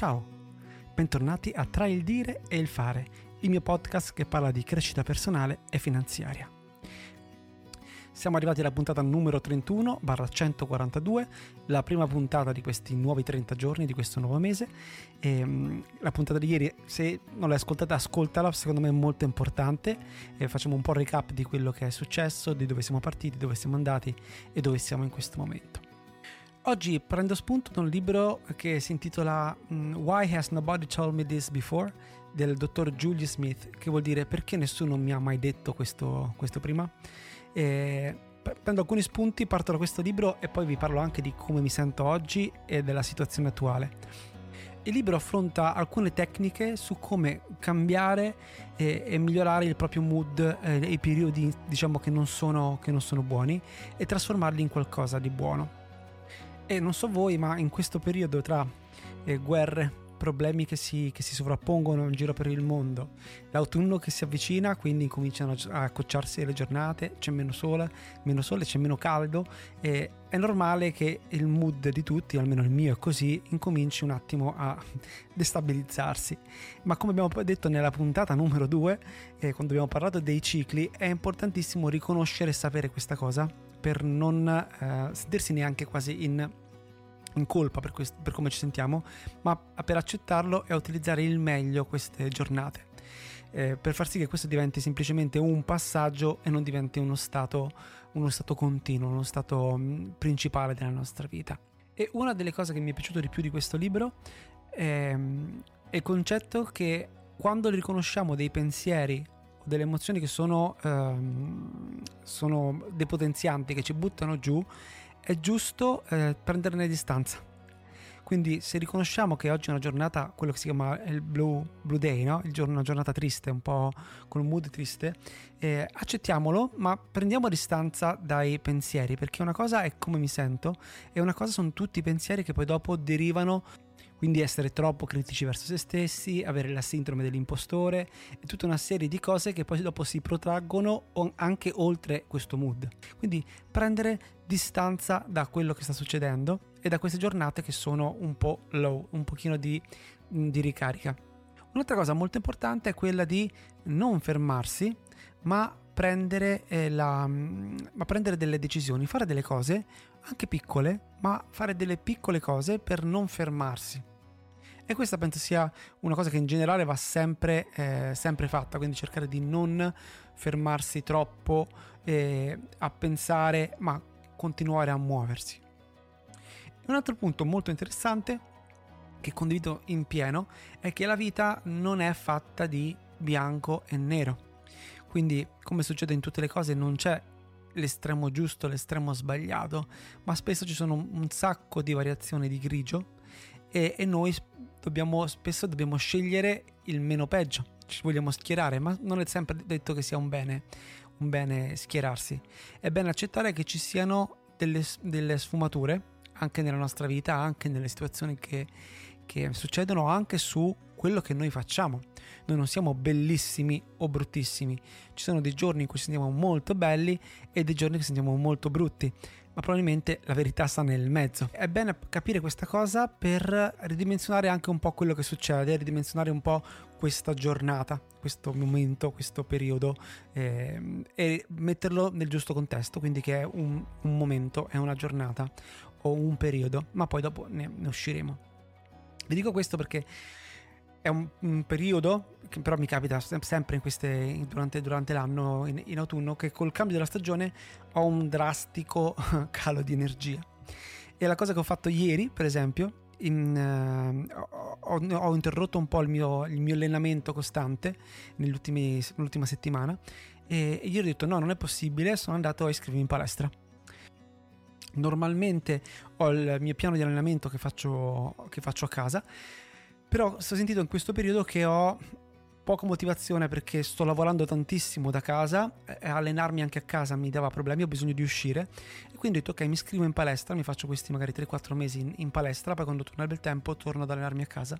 Ciao, bentornati a Tra il dire e il fare, il mio podcast che parla di crescita personale e finanziaria. Siamo arrivati alla puntata numero 31, barra 142, la prima puntata di questi nuovi 30 giorni, di questo nuovo mese. E, um, la puntata di ieri, se non l'hai ascoltata, ascoltala, secondo me è molto importante. E facciamo un po' il recap di quello che è successo, di dove siamo partiti, dove siamo andati e dove siamo in questo momento. Oggi prendo spunto da un libro che si intitola mm, Why Has Nobody Told Me This Before del dottor Julie Smith, che vuol dire perché nessuno mi ha mai detto questo, questo prima. E prendo alcuni spunti, parto da questo libro e poi vi parlo anche di come mi sento oggi e della situazione attuale. Il libro affronta alcune tecniche su come cambiare e, e migliorare il proprio mood eh, i periodi diciamo che non, sono, che non sono buoni e trasformarli in qualcosa di buono. E non so voi, ma in questo periodo tra eh, guerre, problemi che si, che si, sovrappongono in giro per il mondo, l'autunno che si avvicina, quindi cominciano a accocciarsi le giornate, c'è meno sole, meno sole, c'è meno caldo e è normale che il mood di tutti, almeno il mio è così, incominci un attimo a destabilizzarsi. Ma come abbiamo detto nella puntata numero 2, eh, quando abbiamo parlato dei cicli, è importantissimo riconoscere e sapere questa cosa per non eh, sentirsi neanche quasi in in colpa per, quest- per, come ci sentiamo, ma per accettarlo e utilizzare il meglio queste giornate. Eh, per far sì che questo diventi semplicemente un passaggio e non diventi uno stato, uno stato continuo, uno stato mh, mm, principale della nostra vita. E una delle cose che mi è piaciuto di più di questo libro è, è il concetto che quando riconosciamo dei pensieri o delle emozioni che sono, ehm, sono depotenzianti, che ci buttano giù, è giusto eh, prenderne distanza. Quindi se riconosciamo che oggi è una giornata, quello che si chiama il blue, blue day, no? il giorno, una giornata triste, un po' con un mood triste, eh, accettiamolo, ma prendiamo distanza dai pensieri, perché una cosa è come mi sento e una cosa sono tutti i pensieri che poi dopo derivano quindi essere troppo critici verso se stessi, avere la sindrome dell'impostore e tutta una serie di cose che poi dopo si protraggono anche oltre questo mood. Quindi prendere distanza da quello che sta succedendo e da queste giornate che sono un po' low, un pochino di, di ricarica. Un'altra cosa molto importante è quella di non fermarsi, ma prendere, eh, la, ma prendere delle decisioni, fare delle cose anche piccole, ma fare delle piccole cose per non fermarsi. E questa penso sia una cosa che in generale va sempre, eh, sempre fatta, quindi cercare di non fermarsi troppo eh, a pensare, ma continuare a muoversi. Un altro punto molto interessante che condivido in pieno è che la vita non è fatta di bianco e nero. Quindi, come succede in tutte le cose, non c'è l'estremo giusto, l'estremo sbagliato, ma spesso ci sono un sacco di variazioni di grigio e, e noi dobbiamo, spesso dobbiamo scegliere il meno peggio, ci vogliamo schierare, ma non è sempre detto che sia un bene, un bene schierarsi. È bene accettare che ci siano delle, delle sfumature anche nella nostra vita, anche nelle situazioni che, che succedono, anche su quello che noi facciamo. Noi non siamo bellissimi o bruttissimi, ci sono dei giorni in cui sentiamo molto belli e dei giorni che sentiamo molto brutti ma probabilmente la verità sta nel mezzo. È bene capire questa cosa per ridimensionare anche un po' quello che succede, ridimensionare un po' questa giornata, questo momento, questo periodo eh, e metterlo nel giusto contesto, quindi che è un, un, momento, è una giornata o un periodo, ma poi dopo ne, ne usciremo. Vi dico questo perché è un, un, periodo che però mi capita sempre queste, durante, durante, l'anno, in, in, autunno, che col cambio della stagione ho un drastico calo di energia. E la cosa che ho fatto ieri, per esempio, in, uh, ho, ho, interrotto un po' il mio, il mio allenamento costante nell'ultima settimana e, ieri ho detto no, non è possibile, sono andato a iscrivermi in palestra. Normalmente ho il mio piano di allenamento che faccio, che faccio a casa però sto sentito in questo periodo che ho poca motivazione perché sto lavorando tantissimo da casa e allenarmi anche a casa mi dava problemi, ho bisogno di uscire. E quindi ho detto ok mi iscrivo in palestra, mi faccio questi magari 3-4 mesi in, in, palestra, poi quando torna il bel tempo torno ad allenarmi a casa.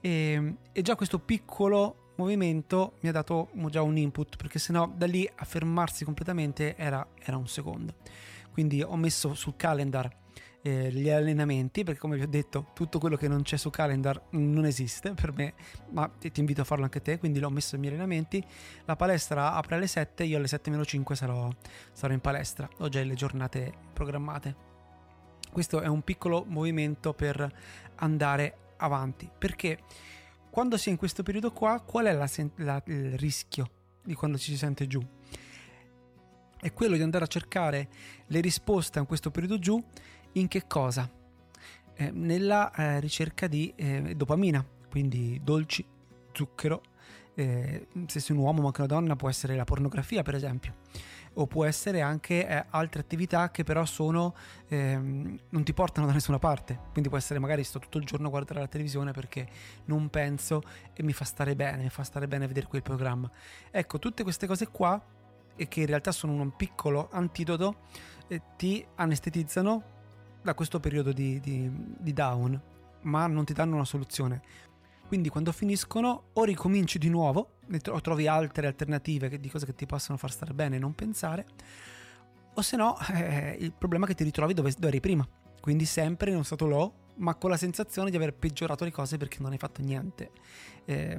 E, e già questo piccolo movimento mi ha dato già un input perché sennò da lì a fermarsi completamente era, era un secondo. Quindi ho messo sul calendar eh, gli allenamenti, perché come vi ho detto tutto quello che non c'è su calendar non esiste per me, ma ti invito a farlo anche te, quindi l'ho messo nei miei allenamenti. La palestra apre alle 7, io alle 7-5 sarò, sarò in palestra, ho già le giornate programmate. Questo è un piccolo movimento per andare avanti, perché quando si è in questo periodo qua, qual è la, la, il rischio di quando ci si sente giù? È quello di andare a cercare le risposte a questo periodo giù in che cosa? Eh, nella eh, ricerca di eh, dopamina, quindi dolci, zucchero. Eh, se sei un uomo ma anche una donna può essere la pornografia per esempio o può essere anche eh, altre attività che però sono ehm, non ti portano da nessuna parte quindi può essere magari sto tutto il giorno a guardare la televisione perché non penso e mi fa stare bene mi fa stare bene vedere quel programma ecco tutte queste cose qua e che in realtà sono un piccolo antidoto eh, ti anestetizzano da questo periodo di, di, di down, ma non ti danno una soluzione. Quindi quando finiscono o ricominci di nuovo o trovi altre alternative di cose che ti possono far stare bene e non pensare, o se no eh, il problema è che ti ritrovi dove, dove eri prima. Quindi sempre in uno stato low, ma con la sensazione di aver peggiorato le cose perché non hai fatto niente eh,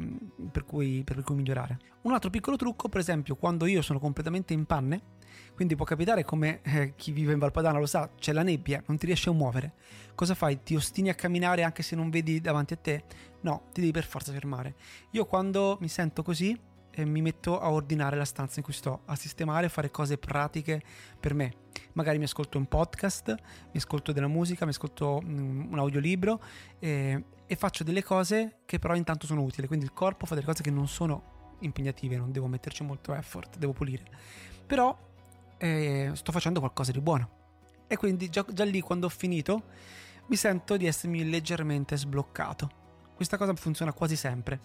per, cui, per cui migliorare. Un altro piccolo trucco, per esempio, quando io sono completamente in panne, quindi può capitare come eh, chi vive in Valpadana lo sa, c'è la nebbia, non ti riesci a muovere. Cosa fai? Ti ostini a camminare anche se non vedi davanti a te? No, ti devi per forza fermare. Io quando mi sento così eh, mi metto a ordinare la stanza in cui sto, a sistemare, a fare cose pratiche per me. Magari mi ascolto un podcast, mi ascolto della musica, mi ascolto mm, un audiolibro eh, e faccio delle cose che però intanto sono utili. Quindi il corpo fa delle cose che non sono impegnative, non devo metterci molto effort, devo pulire. Però eh, sto facendo qualcosa di buono. E quindi già, già lì quando ho finito mi sento di essermi leggermente sbloccato. Questa cosa funziona quasi sempre.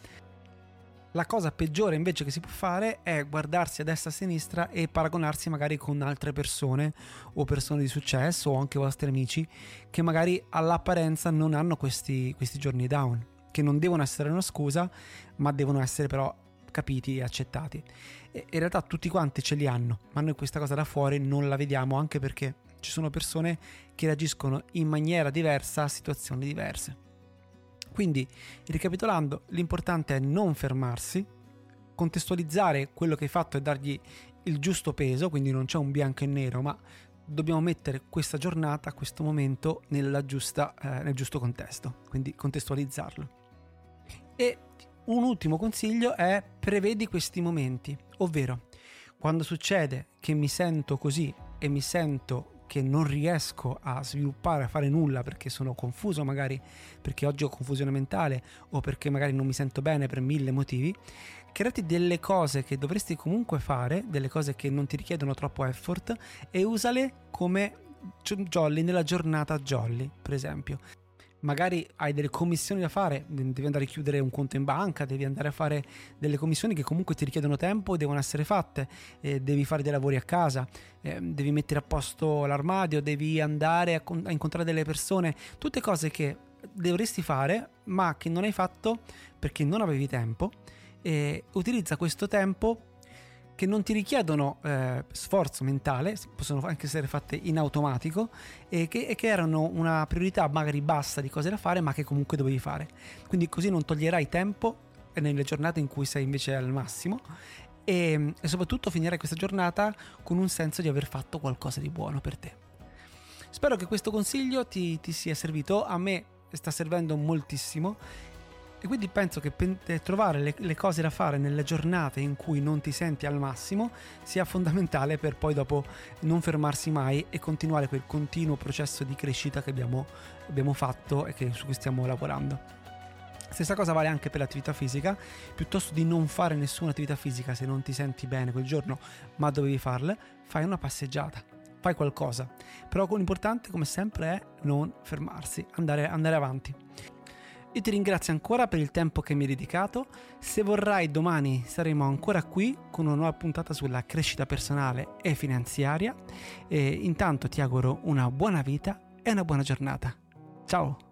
La cosa peggiore invece che si può fare è guardarsi a destra e a sinistra e paragonarsi magari con altre persone o persone di successo o anche vostri amici che magari all'apparenza non hanno questi, questi giorni down, che non devono essere una scusa, ma devono essere però capiti e accettati. E in realtà tutti quanti ce li hanno, ma noi questa cosa da fuori non la vediamo anche perché ci sono persone che reagiscono in maniera diversa a situazioni diverse. Quindi, ricapitolando, l'importante è non fermarsi, contestualizzare quello che hai fatto e dargli il giusto peso, quindi non c'è un bianco e nero, ma dobbiamo mettere questa giornata, questo momento giusta, eh, nel giusto contesto, quindi contestualizzarlo. E un ultimo consiglio è prevedi questi momenti, ovvero quando succede che mi sento così e mi sento che non riesco a sviluppare, a fare nulla perché sono confuso magari perché oggi ho confusione mentale o perché magari non mi sento bene per mille motivi, creati delle cose che dovresti comunque fare, delle cose che non ti richiedono troppo effort e usale come jolly nella giornata jolly, per esempio magari hai delle commissioni da fare, devi andare a chiudere un conto in banca, devi andare a fare delle commissioni che comunque ti richiedono tempo e devono essere fatte, eh, devi fare dei lavori a casa, eh, devi mettere a posto l'armadio, devi andare a, a incontrare delle persone, tutte cose che dovresti fare ma che non hai fatto perché non avevi tempo. E utilizza questo tempo che non ti richiedono eh, sforzo mentale, possono anche essere fatte in automatico e che, e che, erano una priorità magari bassa di cose da fare ma che comunque dovevi fare. Quindi così non toglierai tempo nelle giornate in cui sei invece al massimo e, e soprattutto finirai questa giornata con un senso di aver fatto qualcosa di buono per te. Spero che questo consiglio ti, ti sia servito, a me sta servendo moltissimo e quindi penso che eh, trovare le, le, cose da fare nelle giornate in cui non ti senti al massimo sia fondamentale per poi dopo non fermarsi mai e continuare quel continuo processo di crescita che abbiamo, abbiamo fatto e che, su cui stiamo lavorando. Stessa cosa vale anche per l'attività fisica, piuttosto di non fare nessuna attività fisica se non ti senti bene quel giorno, ma dovevi farla, fai una passeggiata, fai qualcosa. Però l'importante, come sempre, è non fermarsi, andare, andare avanti. Io ti ringrazio ancora per il tempo che mi hai dedicato. Se vorrai, domani saremo ancora qui con una nuova puntata sulla crescita personale e finanziaria. E intanto ti auguro una buona vita e una buona giornata. Ciao!